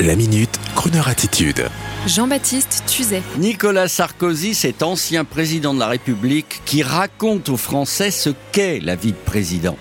La minute, Kroneur attitude. Jean-Baptiste Tuzet. Nicolas Sarkozy, cet ancien président de la République, qui raconte aux Français ce qu'est la vie de président.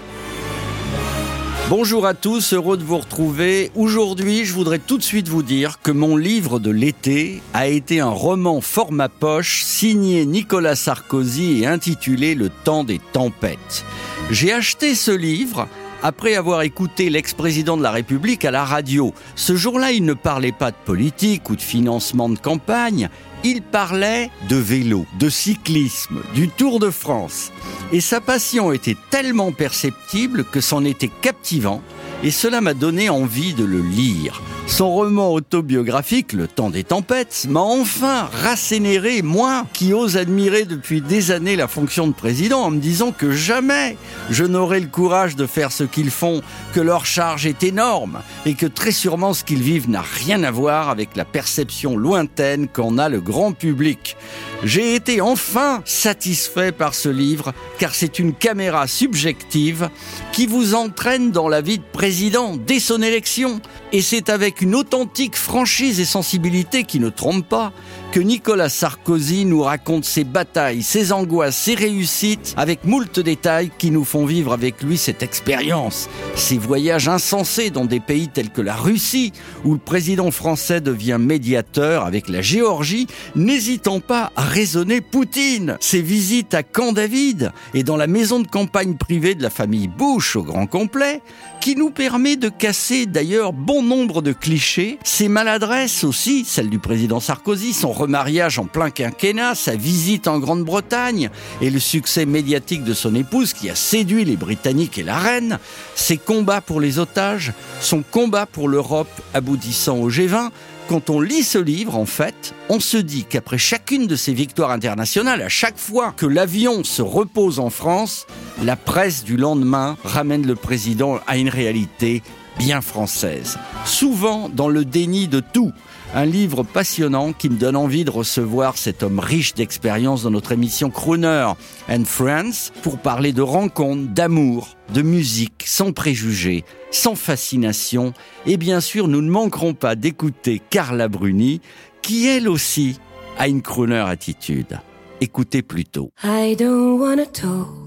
Bonjour à tous, heureux de vous retrouver. Aujourd'hui, je voudrais tout de suite vous dire que mon livre de l'été a été un roman format poche signé Nicolas Sarkozy et intitulé Le temps des tempêtes. J'ai acheté ce livre après avoir écouté l'ex-président de la République à la radio. Ce jour-là, il ne parlait pas de politique ou de financement de campagne, il parlait de vélo, de cyclisme, du Tour de France. Et sa passion était tellement perceptible que c'en était captivant, et cela m'a donné envie de le lire. Son roman autobiographique, Le temps des tempêtes, m'a enfin rassénéré, moi qui ose admirer depuis des années la fonction de président en me disant que jamais je n'aurai le courage de faire ce qu'ils font, que leur charge est énorme et que très sûrement ce qu'ils vivent n'a rien à voir avec la perception lointaine qu'en a le grand public. J'ai été enfin satisfait par ce livre car c'est une caméra subjective qui vous entraîne dans la vie de président dès son élection et c'est avec une authentique franchise et sensibilité qui ne trompe pas que Nicolas Sarkozy nous raconte ses batailles, ses angoisses, ses réussites, avec moult détails qui nous font vivre avec lui cette expérience. Ses voyages insensés dans des pays tels que la Russie, où le président français devient médiateur avec la Géorgie, n'hésitant pas à raisonner Poutine. Ses visites à Camp David et dans la maison de campagne privée de la famille Bush au grand complet, qui nous permet de casser d'ailleurs bon nombre de clichés. Ses maladresses aussi, celles du président Sarkozy, son remariage en plein quinquennat, sa visite en Grande-Bretagne et le succès médiatique de son épouse qui a séduit les Britanniques et la reine, ses combats pour les otages, son combat pour l'Europe aboutissant au G20, quand on lit ce livre, en fait, on se dit qu'après chacune de ces victoires internationales, à chaque fois que l'avion se repose en France, la presse du lendemain ramène le président à une réalité bien française. Souvent dans le déni de tout. Un livre passionnant qui me donne envie de recevoir cet homme riche d'expérience dans notre émission Crooner and Friends pour parler de rencontres, d'amour, de musique, sans préjugés, sans fascination. Et bien sûr, nous ne manquerons pas d'écouter Carla Bruni, qui elle aussi a une crooner attitude. Écoutez plutôt. I don't wanna talk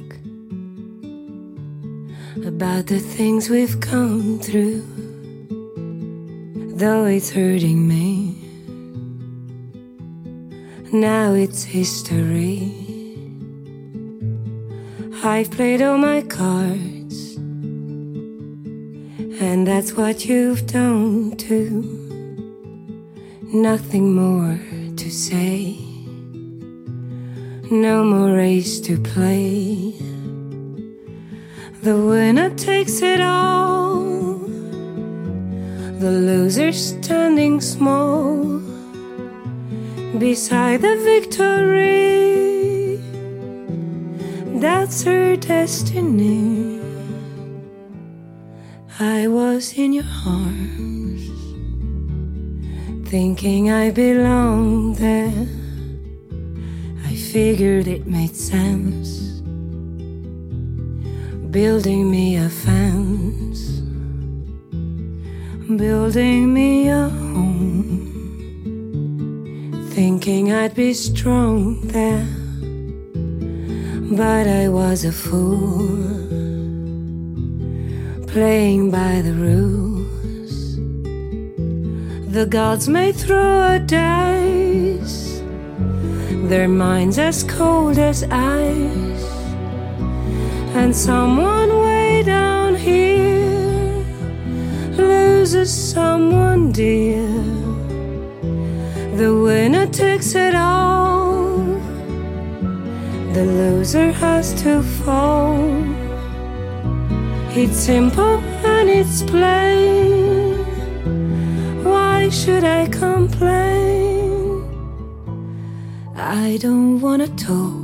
about the things we've come through, though it's hurting me. Now it's history. I've played all my cards, and that's what you've done too. Nothing more to say, no more race to play. The winner takes it all, the loser standing small beside the victory. That's her destiny. I was in your arms, thinking I belonged there. I figured it made sense building me a fence, building me a home, thinking I'd be strong there, but I was a fool, playing by the rules. The gods may throw a dice, their minds as cold as ice and someone way down here loses someone dear. The winner takes it all, the loser has to fall. It's simple and it's plain. Why should I complain? I don't wanna talk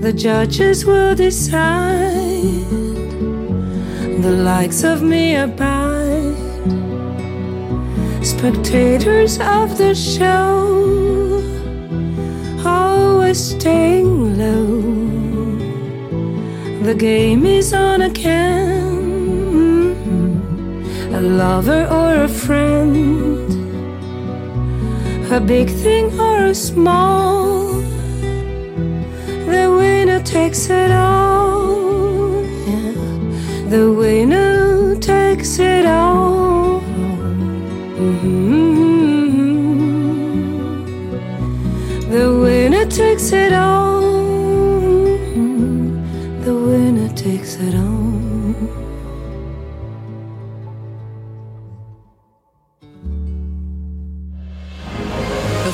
The judges will decide. The likes of me abide. Spectators of the show, always staying low. The game is on again. A lover or a friend, a big thing or a small. Takes it all. Yeah. The winner mm-hmm. takes it all. The winner takes it all. The winner takes it all.